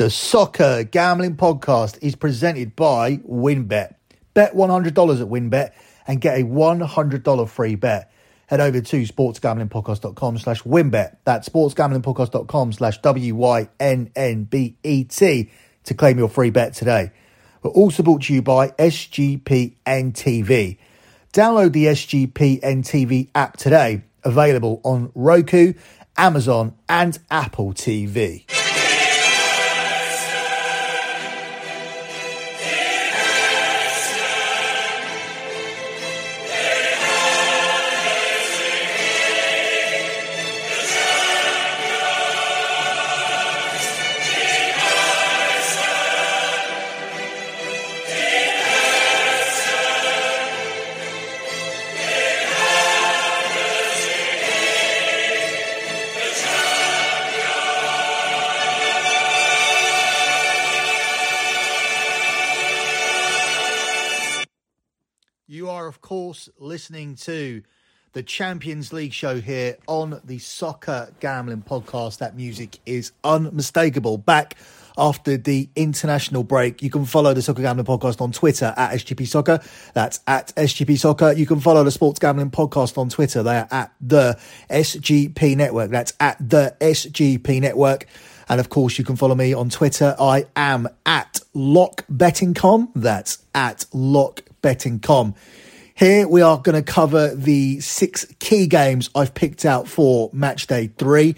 The Soccer Gambling Podcast is presented by WynnBET. Bet $100 at WynnBET and get a $100 free bet. Head over to sportsgamblingpodcast.com slash wynnbet. That's sportsgamblingpodcast.com slash W-Y-N-N-B-E-T to claim your free bet today. We're also brought to you by SGPN TV. Download the SGPN TV app today, available on Roku, Amazon, and Apple TV. Of course, listening to the Champions League show here on the Soccer Gambling Podcast. That music is unmistakable. Back after the international break. You can follow the Soccer Gambling Podcast on Twitter at SGP Soccer. That's at SGP Soccer. You can follow the Sports Gambling Podcast on Twitter. They are at the SGP Network. That's at the SGP Network. And of course, you can follow me on Twitter. I am at LockBettingCom. That's at LockBettingCom. Here we are going to cover the six key games I've picked out for match day three.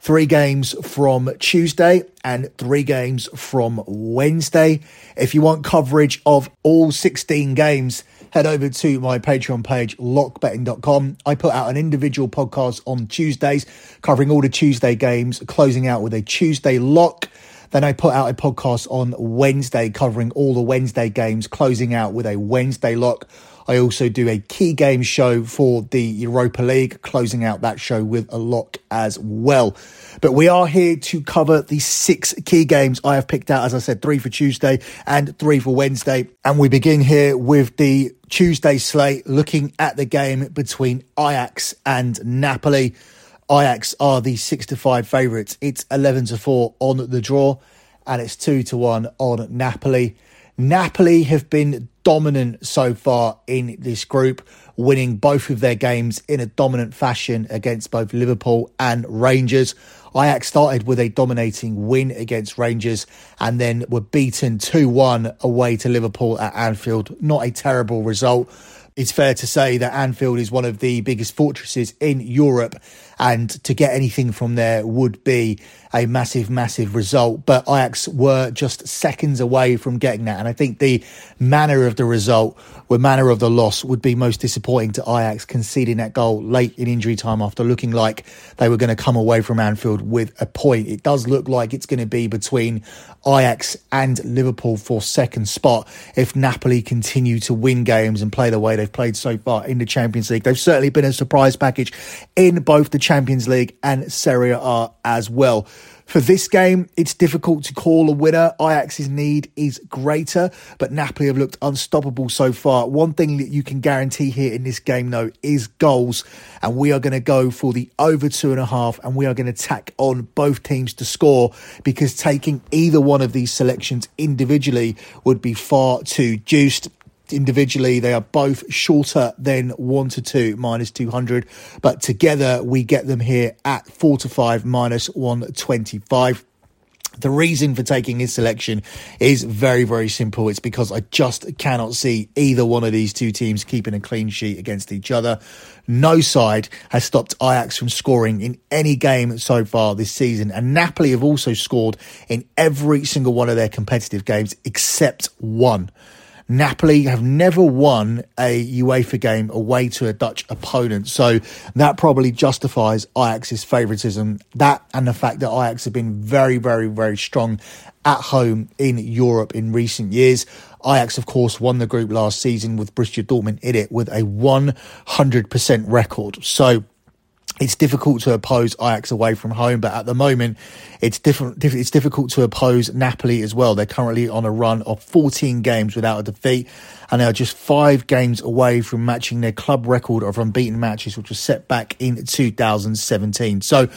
Three games from Tuesday and three games from Wednesday. If you want coverage of all 16 games, head over to my Patreon page, lockbetting.com. I put out an individual podcast on Tuesdays covering all the Tuesday games, closing out with a Tuesday lock. Then I put out a podcast on Wednesday covering all the Wednesday games, closing out with a Wednesday lock. I also do a key game show for the Europa League, closing out that show with a lock as well. But we are here to cover the six key games I have picked out. As I said, three for Tuesday and three for Wednesday. And we begin here with the Tuesday slate, looking at the game between Ajax and Napoli. Ajax are the six to five favourites. It's 11 to four on the draw and it's two to one on Napoli. Napoli have been dominant so far in this group, winning both of their games in a dominant fashion against both Liverpool and Rangers. Ajax started with a dominating win against Rangers and then were beaten 2 1 away to Liverpool at Anfield. Not a terrible result. It's fair to say that Anfield is one of the biggest fortresses in Europe, and to get anything from there would be a massive, massive result. But Ajax were just seconds away from getting that. And I think the manner of the result, the manner of the loss, would be most disappointing to Ajax conceding that goal late in injury time after looking like they were going to come away from Anfield with a point. It does look like it's going to be between Ajax and Liverpool for second spot if Napoli continue to win games and play the way they've played so far in the Champions League. They've certainly been a surprise package in both the Champions League and Serie A as well. For this game, it's difficult to call a winner. Ajax's need is greater, but Napoli have looked unstoppable so far. One thing that you can guarantee here in this game, though, is goals. And we are going to go for the over two and a half, and we are going to tack on both teams to score because taking either one of these selections individually would be far too juiced individually they are both shorter than 1 to 2 minus 200 but together we get them here at 4 to 5 minus 125 the reason for taking his selection is very, very simple. It's because I just cannot see either one of these two teams keeping a clean sheet against each other. No side has stopped Ajax from scoring in any game so far this season. And Napoli have also scored in every single one of their competitive games except one. Napoli have never won a UEFA game away to a Dutch opponent. So that probably justifies Ajax's favouritism. That and the fact that Ajax have been very, very, very strong at home in Europe in recent years. Ajax, of course, won the group last season with Borussia Dortmund in it with a 100% record. So it's difficult to oppose Ajax away from home, but at the moment, it's different. It's difficult to oppose Napoli as well. They're currently on a run of 14 games without a defeat, and they are just five games away from matching their club record of unbeaten matches, which was set back in 2017. So,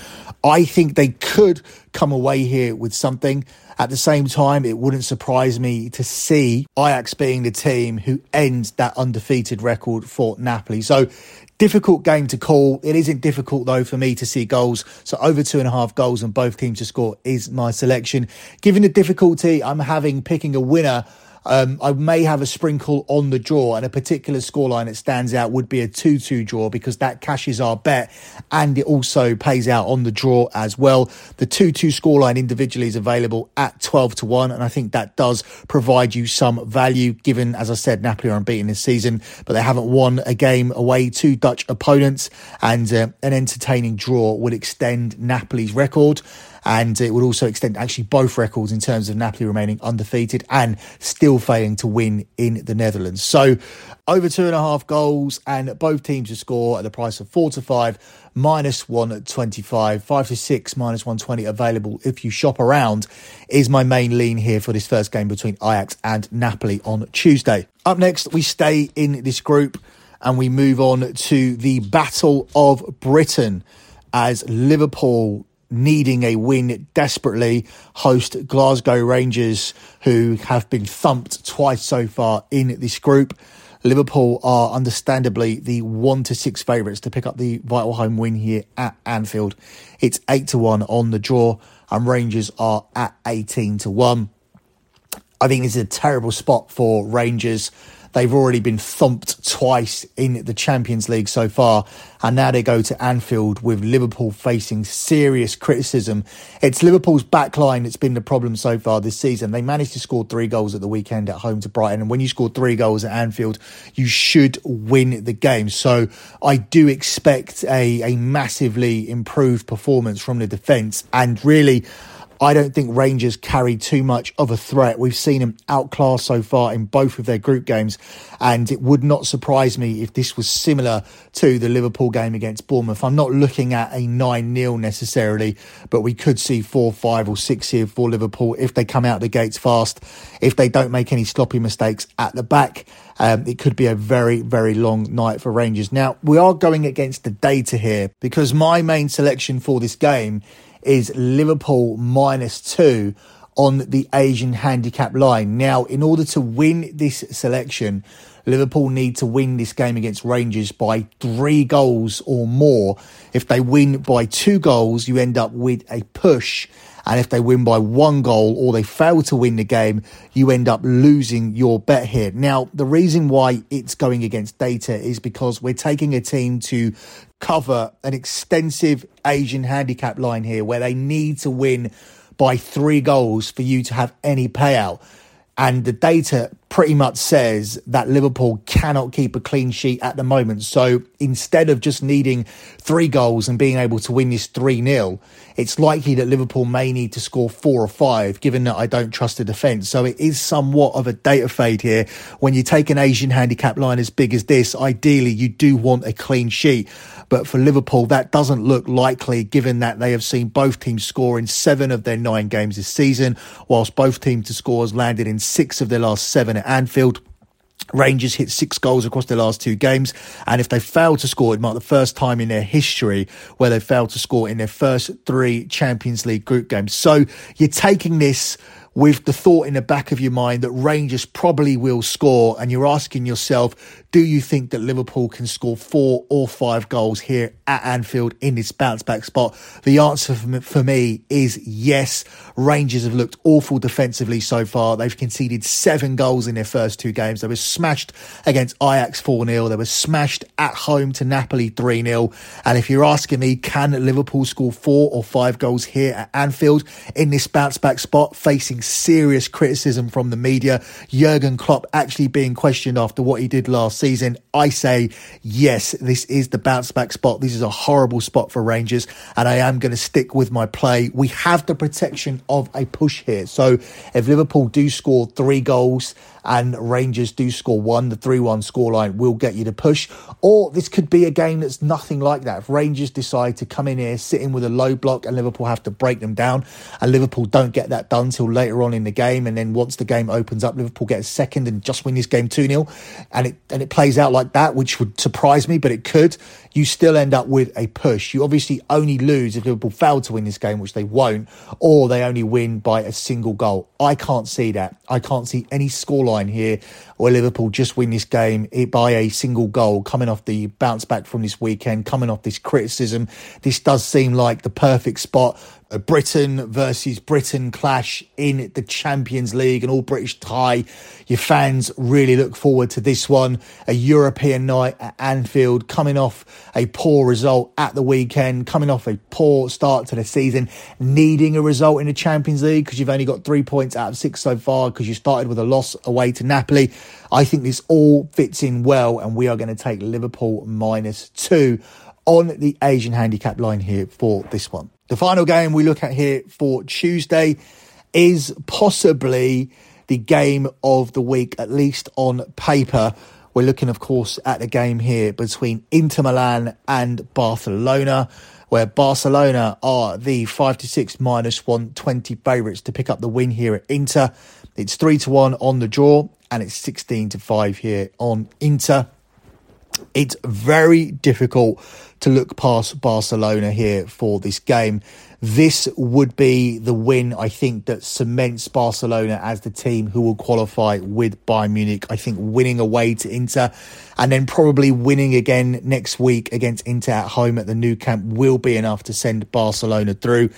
I think they could come away here with something. At the same time, it wouldn't surprise me to see Ajax being the team who ends that undefeated record for Napoli. So difficult game to call. It isn't difficult though for me to see goals. So over two and a half goals and both teams to score is my selection. Given the difficulty I'm having picking a winner, um, I may have a sprinkle on the draw, and a particular scoreline that stands out would be a 2 2 draw because that cashes our bet and it also pays out on the draw as well. The 2 2 scoreline individually is available at 12 to 1, and I think that does provide you some value given, as I said, Napoli are unbeaten this season, but they haven't won a game away to Dutch opponents, and uh, an entertaining draw would extend Napoli's record and it would also extend actually both records in terms of Napoli remaining undefeated and still failing to win in the Netherlands. So over two and a half goals and both teams to score at the price of four to five minus 125, 5 to 6 minus 120 available if you shop around is my main lean here for this first game between Ajax and Napoli on Tuesday. Up next, we stay in this group and we move on to the Battle of Britain as Liverpool needing a win desperately host Glasgow Rangers, who have been thumped twice so far in this group. Liverpool are understandably the one to six favourites to pick up the vital home win here at Anfield. It's eight to one on the draw, and Rangers are at eighteen to one. I think this is a terrible spot for Rangers. They've already been thumped twice in the Champions League so far, and now they go to Anfield with Liverpool facing serious criticism. It's Liverpool's backline that's been the problem so far this season. They managed to score three goals at the weekend at home to Brighton, and when you score three goals at Anfield, you should win the game. So I do expect a, a massively improved performance from the defence, and really. I don't think Rangers carry too much of a threat. We've seen them outclassed so far in both of their group games, and it would not surprise me if this was similar to the Liverpool game against Bournemouth. I'm not looking at a 9 0 necessarily, but we could see 4 5 or 6 here for Liverpool if they come out the gates fast, if they don't make any sloppy mistakes at the back. Um, it could be a very, very long night for Rangers. Now, we are going against the data here because my main selection for this game is Liverpool minus two on the Asian handicap line. Now, in order to win this selection, Liverpool need to win this game against Rangers by three goals or more. If they win by two goals, you end up with a push and if they win by one goal or they fail to win the game, you end up losing your bet here. Now, the reason why it's going against data is because we're taking a team to cover an extensive Asian handicap line here where they need to win by three goals for you to have any payout. And the data pretty much says that Liverpool cannot keep a clean sheet at the moment. So instead of just needing three goals and being able to win this 3 0, it's likely that Liverpool may need to score four or five, given that I don't trust the defence. So it is somewhat of a data fade here. When you take an Asian handicap line as big as this, ideally you do want a clean sheet. But for Liverpool, that doesn't look likely given that they have seen both teams score in seven of their nine games this season, whilst both teams to scores landed in six of their last seven at Anfield. Rangers hit six goals across their last two games, and if they fail to score, it be the first time in their history where they failed to score in their first three Champions League group games. So you're taking this with the thought in the back of your mind that Rangers probably will score, and you're asking yourself, do you think that Liverpool can score four or five goals here at Anfield in this bounce back spot? The answer for me is yes. Rangers have looked awful defensively so far. They've conceded seven goals in their first two games. They were smashed against Ajax 4 0. They were smashed at home to Napoli 3 0. And if you're asking me, can Liverpool score four or five goals here at Anfield in this bounce back spot, facing serious criticism from the media? Jurgen Klopp actually being questioned after what he did last season I say yes, this is the bounce back spot. This is a horrible spot for Rangers, and I am going to stick with my play. We have the protection of a push here. So if Liverpool do score three goals, and Rangers do score one, the 3 1 scoreline will get you to push. Or this could be a game that's nothing like that. If Rangers decide to come in here, sit in with a low block, and Liverpool have to break them down, and Liverpool don't get that done till later on in the game. And then once the game opens up, Liverpool get a second and just win this game 2 0. And it, and it plays out like that, which would surprise me, but it could. You still end up with a push. You obviously only lose if Liverpool fail to win this game, which they won't, or they only win by a single goal. I can't see that. I can't see any scoreline here where Liverpool just win this game eh, by a single goal, coming off the bounce back from this weekend, coming off this criticism. This does seem like the perfect spot a Britain versus Britain clash in the Champions League, an all British tie. Your fans really look forward to this one. A European night at Anfield, coming off a poor result at the weekend, coming off a poor start to the season, needing a result in the Champions League because you've only got three points out of six so far because you started with a loss away to Napoli. I think this all fits in well, and we are going to take Liverpool minus two on the Asian handicap line here for this one. The final game we look at here for Tuesday is possibly the game of the week, at least on paper. We're looking, of course, at the game here between Inter Milan and Barcelona, where Barcelona are the 5 to 6 minus 120 favourites to pick up the win here at Inter. It's 3 to 1 on the draw, and it's 16 to 5 here on Inter. It's very difficult to look past Barcelona here for this game. This would be the win, I think, that cements Barcelona as the team who will qualify with Bayern Munich. I think winning away to Inter and then probably winning again next week against Inter at home at the Nou Camp will be enough to send Barcelona through.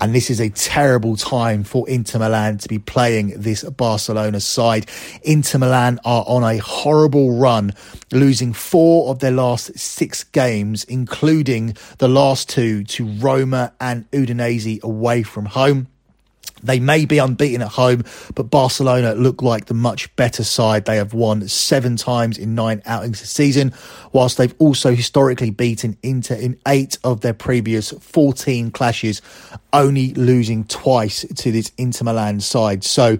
And this is a terrible time for Inter Milan to be playing this Barcelona side. Inter Milan are on a horrible run, losing four of their last six games, including the last two to Roma and Udinese away from home. They may be unbeaten at home, but Barcelona look like the much better side. They have won seven times in nine outings this season, whilst they've also historically beaten Inter in eight of their previous 14 clashes, only losing twice to this Inter Milan side. So,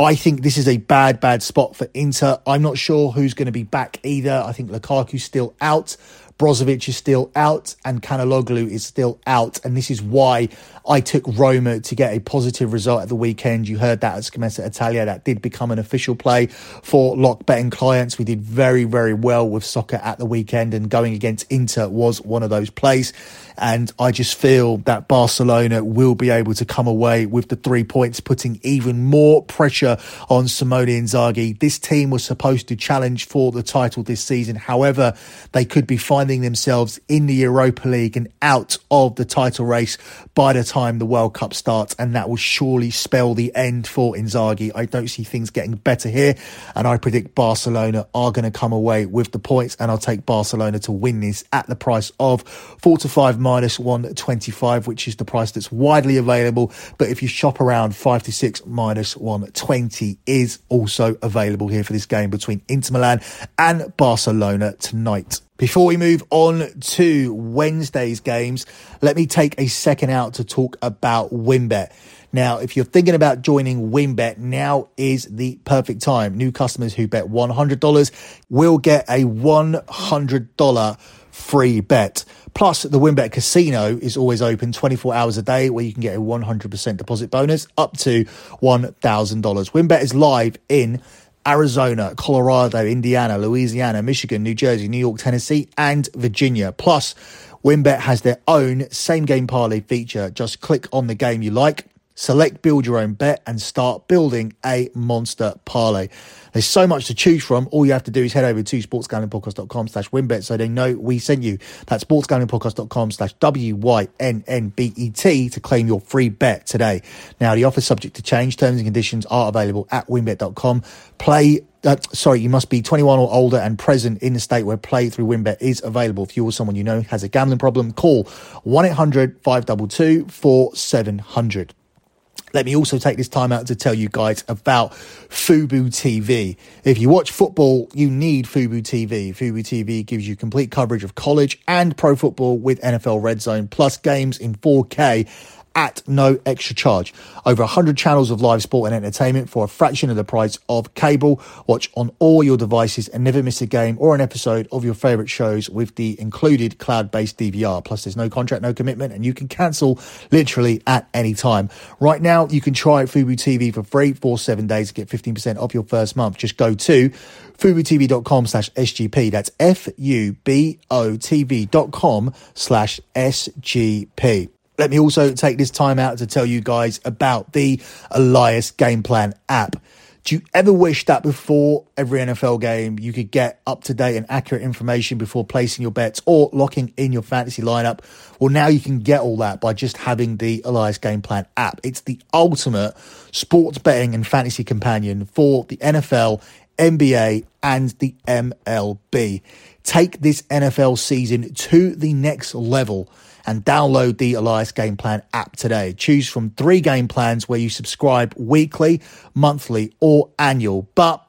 I think this is a bad, bad spot for Inter. I'm not sure who's going to be back either. I think Lukaku's still out. Brozovic is still out and Calhanoglu is still out. And this is why I took Roma to get a positive result at the weekend. You heard that at Scommessa Italia. That did become an official play for lock betting clients. We did very, very well with soccer at the weekend and going against Inter was one of those plays. And I just feel that Barcelona will be able to come away with the three points, putting even more pressure on Simone Inzaghi. This team was supposed to challenge for the title this season. However, they could be finding themselves in the Europa League and out of the title race by the time the World Cup starts, and that will surely spell the end for Inzaghi. I don't see things getting better here, and I predict Barcelona are going to come away with the points, and I'll take Barcelona to win this at the price of 4 to 5 minus 125, which is the price that's widely available. But if you shop around 5 to 6 minus 120 is also available here for this game between Inter Milan and Barcelona tonight. Before we move on to Wednesday's games, let me take a second out to talk about WynnBET. Now, if you're thinking about joining WynnBET, now is the perfect time. New customers who bet $100 will get a $100 free bet. Plus, the WynnBET Casino is always open 24 hours a day where you can get a 100% deposit bonus up to $1,000. WynnBET is live in Arizona, Colorado, Indiana, Louisiana, Michigan, New Jersey, New York, Tennessee, and Virginia. Plus, WynnBET has their own same game parlay feature. Just click on the game you like, select build your own bet, and start building a monster parlay. There's so much to choose from. All you have to do is head over to sportsgamblingpodcast.com slash wynnbet so they know we sent you. That's sportsgamblingpodcast.com slash W-Y-N-N-B-E-T to claim your free bet today. Now, the offer is subject to change. Terms and conditions are available at wynnbet.com. Play uh, sorry, you must be 21 or older and present in the state where play through WynnBET is available. If you or someone you know has a gambling problem, call 1 800 522 4700. Let me also take this time out to tell you guys about Fubo TV. If you watch football, you need Fubo TV. Fubo TV gives you complete coverage of college and pro football with NFL Red Zone, plus games in 4K at no extra charge. Over 100 channels of live sport and entertainment for a fraction of the price of cable. Watch on all your devices and never miss a game or an episode of your favourite shows with the included cloud based DVR. Plus, there's no contract, no commitment, and you can cancel literally at any time. Right now, you can try Fubo TV for free for seven days to get 15% off your first month. Just go to FuboTV.com slash SGP. That's F-U-B-O-T-V dot com slash SGP. Let me also take this time out to tell you guys about the Elias Game Plan app. Do you ever wish that before every NFL game you could get up to date and accurate information before placing your bets or locking in your fantasy lineup? Well, now you can get all that by just having the Elias Game Plan app. It's the ultimate sports betting and fantasy companion for the NFL, NBA, and the MLB. Take this NFL season to the next level and download the Elias Game Plan app today. Choose from three game plans where you subscribe weekly, monthly, or annual. But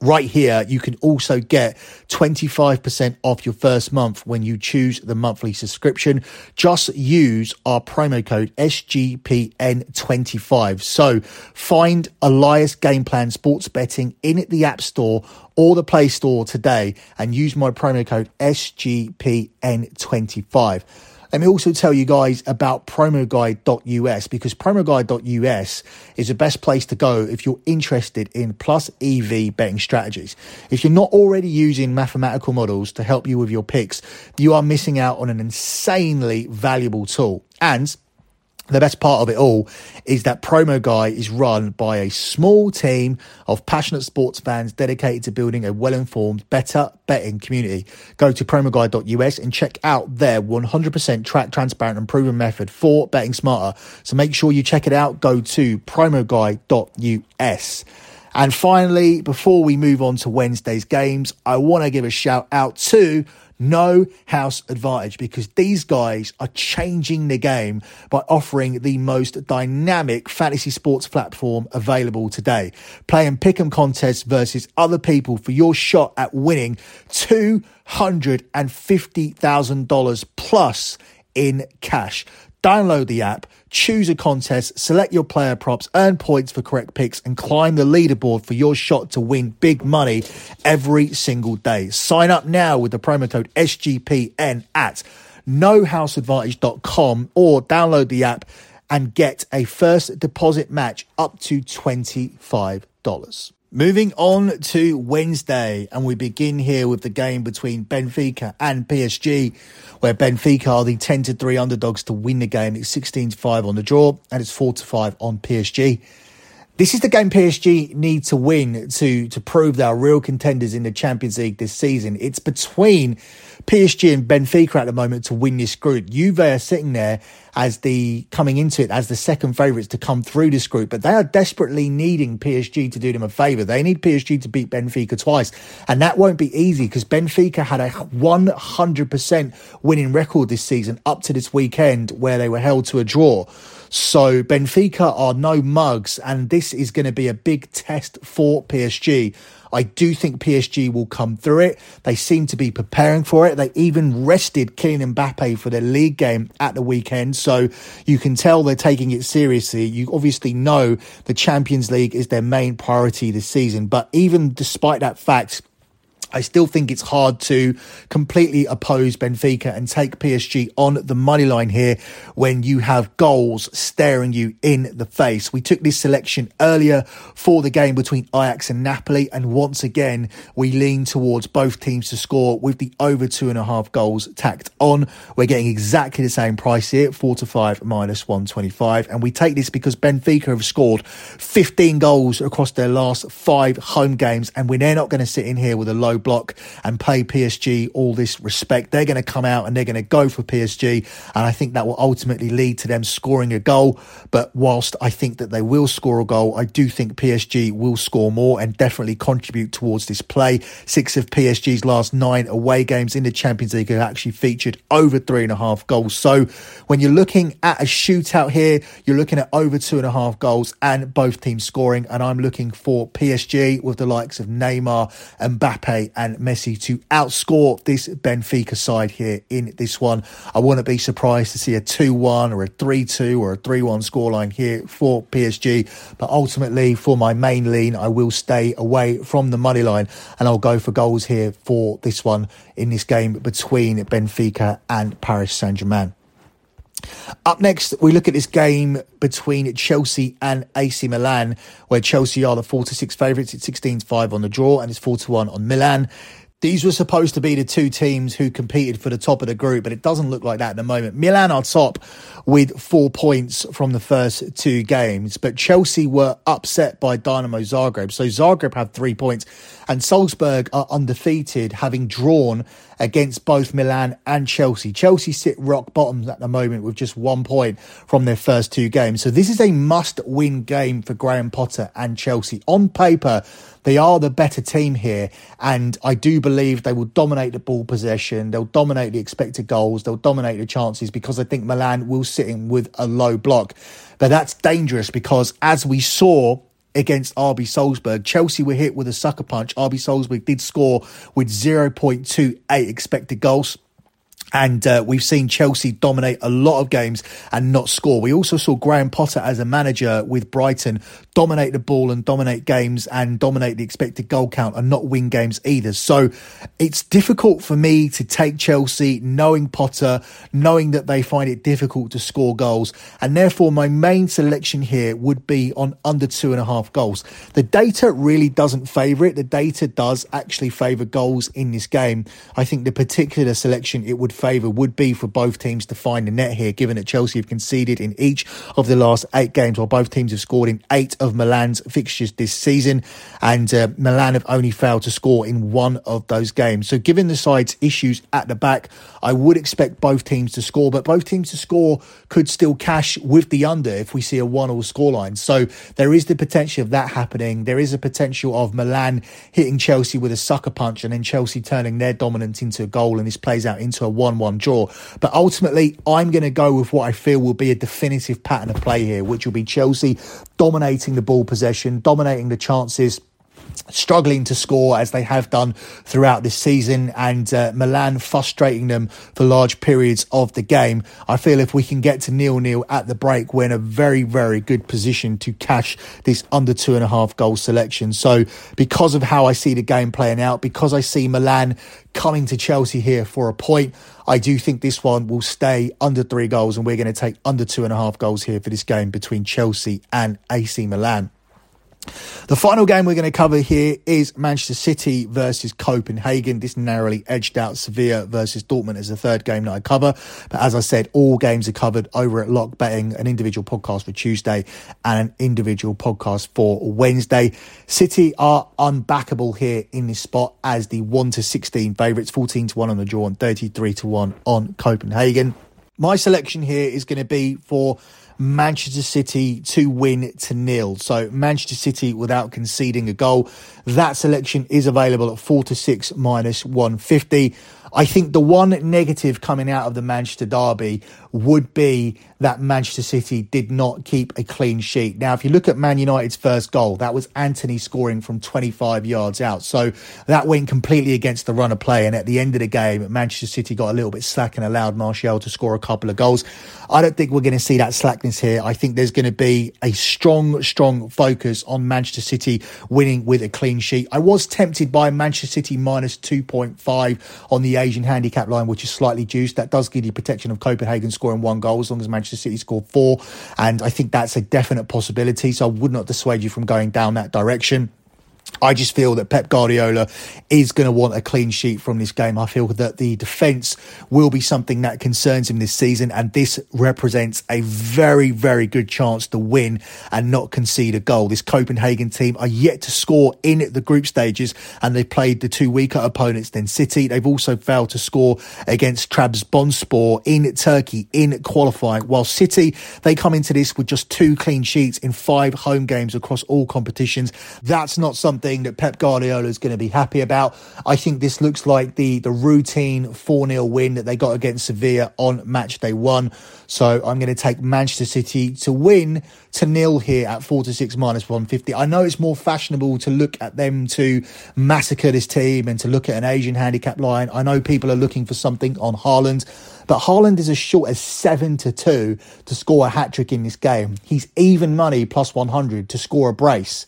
Right here, you can also get 25% off your first month when you choose the monthly subscription. Just use our promo code SGPN25. So find Elias Game Plan Sports Betting in the App Store or the Play Store today and use my promo code SGPN25. Let me also tell you guys about promoguy.us because promoguy.us is the best place to go if you're interested in plus EV betting strategies. If you're not already using mathematical models to help you with your picks, you are missing out on an insanely valuable tool. And the best part of it all is that Promo Guy is run by a small team of passionate sports fans dedicated to building a well informed, better betting community. Go to promoguy.us and check out their 100% track, transparent, and proven method for betting smarter. So make sure you check it out. Go to promoguy.us. And finally, before we move on to Wednesday's games, I want to give a shout out to no house advantage because these guys are changing the game by offering the most dynamic fantasy sports platform available today. Play Playing pick'em contests versus other people for your shot at winning $250,000 plus in cash. Download the app, choose a contest, select your player props, earn points for correct picks, and climb the leaderboard for your shot to win big money every single day. Sign up now with the promo code SGPN at nohouseadvantage.com or download the app and get a first deposit match up to $25. Moving on to Wednesday, and we begin here with the game between Benfica and PSG, where Benfica are the 10 to 3 underdogs to win the game. It's 16 to 5 on the draw, and it's 4 to 5 on PSG. This is the game PSG need to win to, to prove they are real contenders in the Champions League this season. It's between PSG and Benfica at the moment to win this group. Juve are sitting there as the coming into it as the second favourites to come through this group, but they are desperately needing PSG to do them a favour. They need PSG to beat Benfica twice, and that won't be easy because Benfica had a 100% winning record this season up to this weekend where they were held to a draw. So Benfica are no mugs, and this is going to be a big test for PSG. I do think PSG will come through it. They seem to be preparing for it. They even rested Kylian Mbappe for their league game at the weekend. So you can tell they're taking it seriously. You obviously know the Champions League is their main priority this season. But even despite that fact, I still think it's hard to completely oppose Benfica and take PSG on the money line here when you have goals staring you in the face. We took this selection earlier for the game between Ajax and Napoli, and once again, we lean towards both teams to score with the over two and a half goals tacked on. We're getting exactly the same price here, four to five minus 125, and we take this because Benfica have scored 15 goals across their last five home games, and we're not going to sit in here with a low block and pay PSG all this respect. They're going to come out and they're going to go for PSG. And I think that will ultimately lead to them scoring a goal. But whilst I think that they will score a goal, I do think PSG will score more and definitely contribute towards this play. Six of PSG's last nine away games in the Champions League have actually featured over three and a half goals. So when you're looking at a shootout here, you're looking at over two and a half goals and both teams scoring. And I'm looking for PSG with the likes of Neymar, and Mbappe, And Messi to outscore this Benfica side here in this one. I wouldn't be surprised to see a 2 1 or a 3 2 or a 3 1 scoreline here for PSG. But ultimately, for my main lean, I will stay away from the money line and I'll go for goals here for this one in this game between Benfica and Paris Saint Germain. Up next, we look at this game between Chelsea and AC Milan, where Chelsea are the 4 to 6 favourites. It's 16 5 on the draw and it's 4 to 1 on Milan. These were supposed to be the two teams who competed for the top of the group, but it doesn't look like that at the moment. Milan are top with four points from the first two games, but Chelsea were upset by Dinamo Zagreb. So Zagreb have three points, and Salzburg are undefeated, having drawn against both Milan and Chelsea. Chelsea sit rock bottom at the moment with just one point from their first two games. So this is a must win game for Graham Potter and Chelsea. On paper, they are the better team here, and I do believe they will dominate the ball possession. They'll dominate the expected goals. They'll dominate the chances because I think Milan will sit in with a low block. But that's dangerous because, as we saw against RB Salzburg. Chelsea were hit with a sucker punch. RB Salzburg did score with 0.28 expected goals. And uh, we've seen Chelsea dominate a lot of games and not score. We also saw Graham Potter as a manager with Brighton dominate the ball and dominate games and dominate the expected goal count and not win games either. So it's difficult for me to take Chelsea knowing Potter, knowing that they find it difficult to score goals. And therefore, my main selection here would be on under two and a half goals. The data really doesn't favour it. The data does actually favour goals in this game. I think the particular selection it would favour would be for both teams to find the net here, given that Chelsea have conceded in each of the last eight games, while both teams have scored in eight of Milan's fixtures this season. And uh, Milan have only failed to score in one of those games. So, given the side's issues at the back, I would expect both teams to score, but both teams to score could still cash with the under if we see a one all scoreline. So, there is the potential of that happening. There is a potential of Milan hitting Chelsea with a sucker punch and then Chelsea turning their dominance into a goal and this plays out into a 1 1 draw. But ultimately, I'm going to go with what I feel will be a definitive pattern of play here, which will be Chelsea dominating the ball possession, dominating the chances struggling to score as they have done throughout this season and uh, Milan frustrating them for large periods of the game. I feel if we can get to nil nil at the break, we're in a very, very good position to cash this under two and a half goal selection. So because of how I see the game playing out, because I see Milan coming to Chelsea here for a point, I do think this one will stay under three goals and we're going to take under two and a half goals here for this game between Chelsea and AC Milan. The final game we're going to cover here is Manchester City versus Copenhagen. This narrowly edged out Sevilla versus Dortmund as the third game that I cover. But as I said, all games are covered over at Lock Betting, an individual podcast for Tuesday and an individual podcast for Wednesday. City are unbackable here in this spot as the 1 to 16 favourites, 14 to 1 on the draw and 33 to 1 on Copenhagen. My selection here is going to be for Manchester City to win to nil. So Manchester City without conceding a goal. That selection is available at four to six minus 150. I think the one negative coming out of the Manchester derby would be that Manchester City did not keep a clean sheet. Now, if you look at Man United's first goal, that was Antony scoring from 25 yards out. So that went completely against the run of play. And at the end of the game, Manchester City got a little bit slack and allowed Martial to score a couple of goals. I don't think we're going to see that slackness here. I think there's going to be a strong, strong focus on Manchester City winning with a clean sheet. I was tempted by Manchester City minus 2.5 on the Asian handicap line, which is slightly juiced. That does give you protection of Copenhagen scoring one goal as long as Manchester City score four. And I think that's a definite possibility. So I would not dissuade you from going down that direction. I just feel that Pep Guardiola is going to want a clean sheet from this game. I feel that the defence will be something that concerns him this season, and this represents a very, very good chance to win and not concede a goal. This Copenhagen team are yet to score in the group stages, and they've played the two weaker opponents than City. They've also failed to score against Trabzonspor in Turkey in qualifying, while City, they come into this with just two clean sheets in five home games across all competitions. That's not something something that Pep Guardiola is going to be happy about. I think this looks like the, the routine 4 0 win that they got against Sevilla on match day one. So I'm going to take Manchester City to win to nil here at 4 to 6 minus 150. I know it's more fashionable to look at them to massacre this team and to look at an Asian handicap line. I know people are looking for something on Haaland. But Haaland is as short as 7 to 2 to score a hat trick in this game. He's even money plus 100 to score a brace.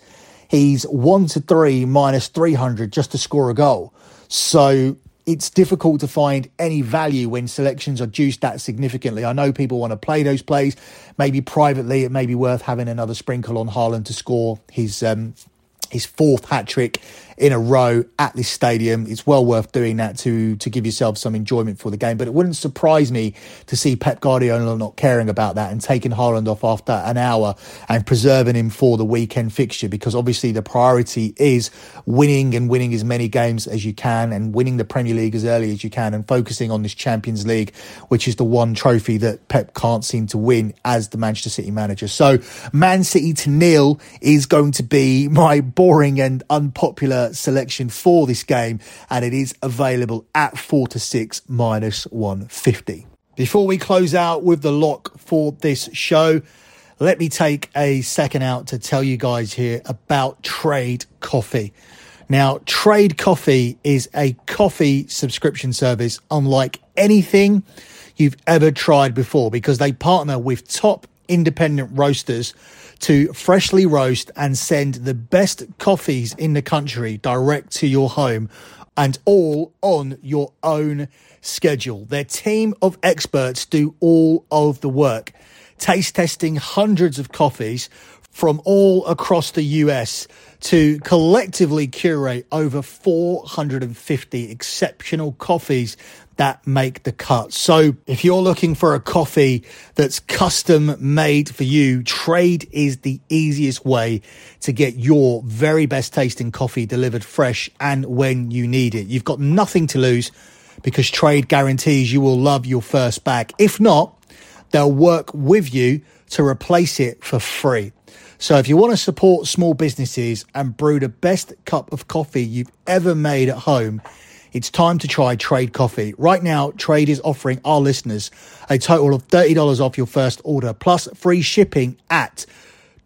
He's 1 to 3 minus 300 just to score a goal. So it's difficult to find any value when selections are juiced that significantly. I know people want to play those plays. Maybe privately, it may be worth having another sprinkle on Haaland to score his um, his fourth hat trick in a row at this stadium. It's well worth doing that to to give yourself some enjoyment for the game. But it wouldn't surprise me to see Pep Guardiola not caring about that and taking Haaland off after an hour and preserving him for the weekend fixture because obviously the priority is winning and winning as many games as you can and winning the Premier League as early as you can and focusing on this Champions League, which is the one trophy that Pep can't seem to win as the Manchester City manager. So Man City to nil is going to be my boring and unpopular selection for this game, and it is available at 4 to 6 minus 150. Before we close out with the lock for this show, let me take a second out to tell you guys here about Trade Coffee. Now, Trade Coffee is a coffee subscription service unlike anything you've ever tried before because they partner with top independent roasters to freshly roast and send the best coffees in the country direct to your home and all on your own schedule. Their team of experts do all of the work, taste testing hundreds of coffees from all across the US to collectively curate over 450 exceptional coffees that make the cut. So if you're looking for a coffee that's custom made for you, Trade is the easiest way to get your very best tasting coffee delivered fresh and when you need it. You've got nothing to lose because Trade guarantees you will love your first bag. If not, they'll work with you to replace it for free. So if you want to support small businesses and brew the best cup of coffee you've ever made at home, it's time to try Trade Coffee. Right now, Trade is offering our listeners a total of $30 off your first order plus free shipping at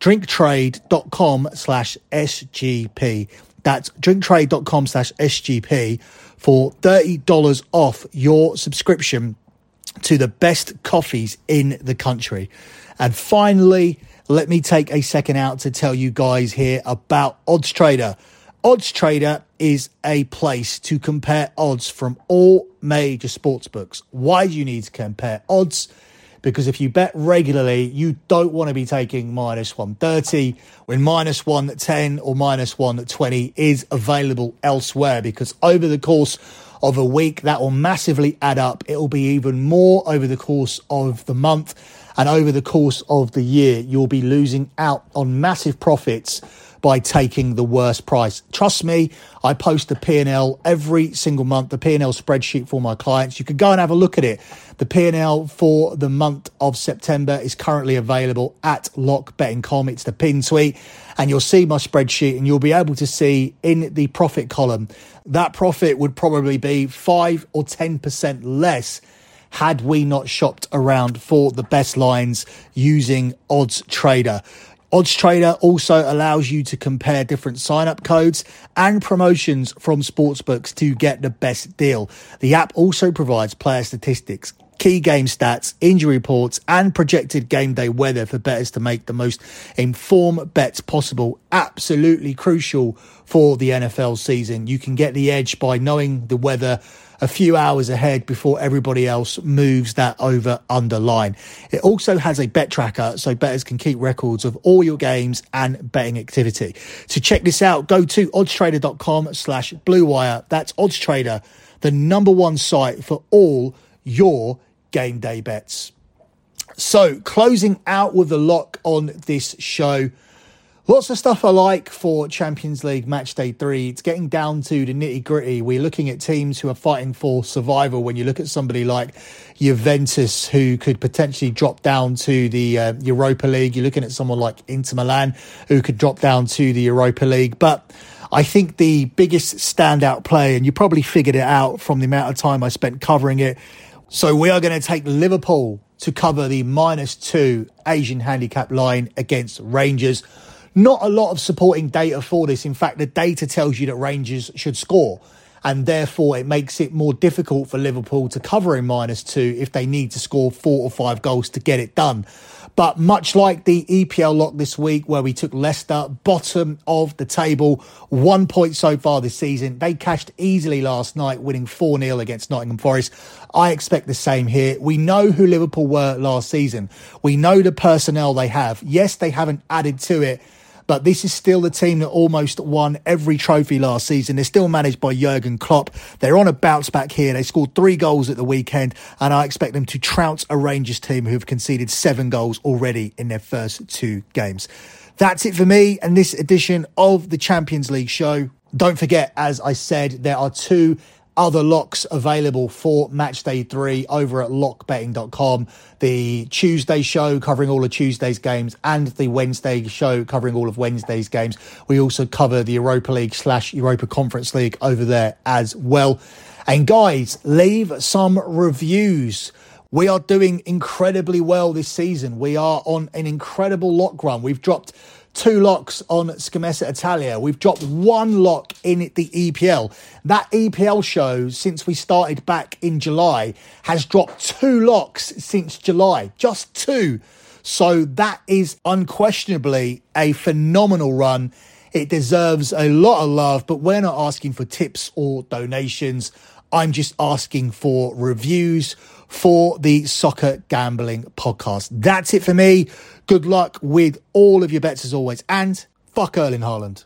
drinktrade.com slash SGP. That's drinktrade.com slash SGP for $30 off your subscription to the best coffees in the country. And finally, let me take a second out to tell you guys here about Odds Trader. Odds Trader is a place to compare odds from all major sports books. Why do you need to compare odds? Because if you bet regularly, you don't want to be taking minus 130 when minus 110 or minus 120 is available elsewhere. Because over the course of a week, that will massively add up. It will be even more over the course of the month. And over the course of the year, you'll be losing out on massive profits by taking the worst price. Trust me, I post the P&L every single month, the P&L spreadsheet for my clients. You can go and have a look at it. The P&L for the month of September is currently available at lockbetting.com. It's the pin tweet and you'll see my spreadsheet and you'll be able to see in the profit column that profit would probably be 5 or 10% less had we not shopped around for the best lines using Odds Trader. Odds Trader also allows you to compare different sign up codes and promotions from sportsbooks to get the best deal. The app also provides player statistics, key game stats, injury reports, and projected game day weather for bettors to make the most informed bets possible. Absolutely crucial for the NFL season. You can get the edge by knowing the weather a few hours ahead before everybody else moves that over under line. It also has a bet tracker so bettors can keep records of all your games and betting activity. To check this out, go to oddstrader.com slash blue wire. That's oddstrader, the number one site for all your game day bets. So closing out with the lock on this show. Lots of stuff I like for Champions League match day three. It's getting down to the nitty gritty. We're looking at teams who are fighting for survival. When you look at somebody like Juventus, who could potentially drop down to the uh, Europa League, you're looking at someone like Inter Milan, who could drop down to the Europa League. But I think the biggest standout play, and you probably figured it out from the amount of time I spent covering it. So we are going to take Liverpool to cover the minus two Asian handicap line against Rangers. Not a lot of supporting data for this. In fact, the data tells you that Rangers should score and therefore it makes it more difficult for Liverpool to cover in minus two if they need to score four or five goals to get it done. But much like the EPL lock this week, where we took Leicester bottom of the table, one point so far this season, they cashed easily last night, winning 4 0 against Nottingham Forest. I expect the same here. We know who Liverpool were last season. We know the personnel they have. Yes, they haven't added to it but this is still the team that almost won every trophy last season. They're still managed by Jurgen Klopp. They're on a bounce back here. They scored three goals at the weekend, and I expect them to trounce a Rangers team who have conceded seven goals already in their first two games. That's it for me and this edition of the Champions League show. Don't forget, as I said, there are two other locks available for match day three over at lockbetting.com. The Tuesday show covering all of Tuesday's games and the Wednesday show covering all of Wednesday's games. We also cover the Europa League slash Europa Conference League over there as well. And guys, leave some reviews. We are doing incredibly well this season. We are on an incredible lock run. We've dropped two locks on Scamessa Italia. We've dropped one lock in the EPL. That EPL show, since we started back in July, has dropped two locks since July. Just two. So that is unquestionably a phenomenal run. It deserves a lot of love, but we're not asking for tips or donations. I'm just asking for reviews for the Soccer Gambling Podcast. That's it for me. Good luck with all of your bets as always. And fuck Erling Haaland.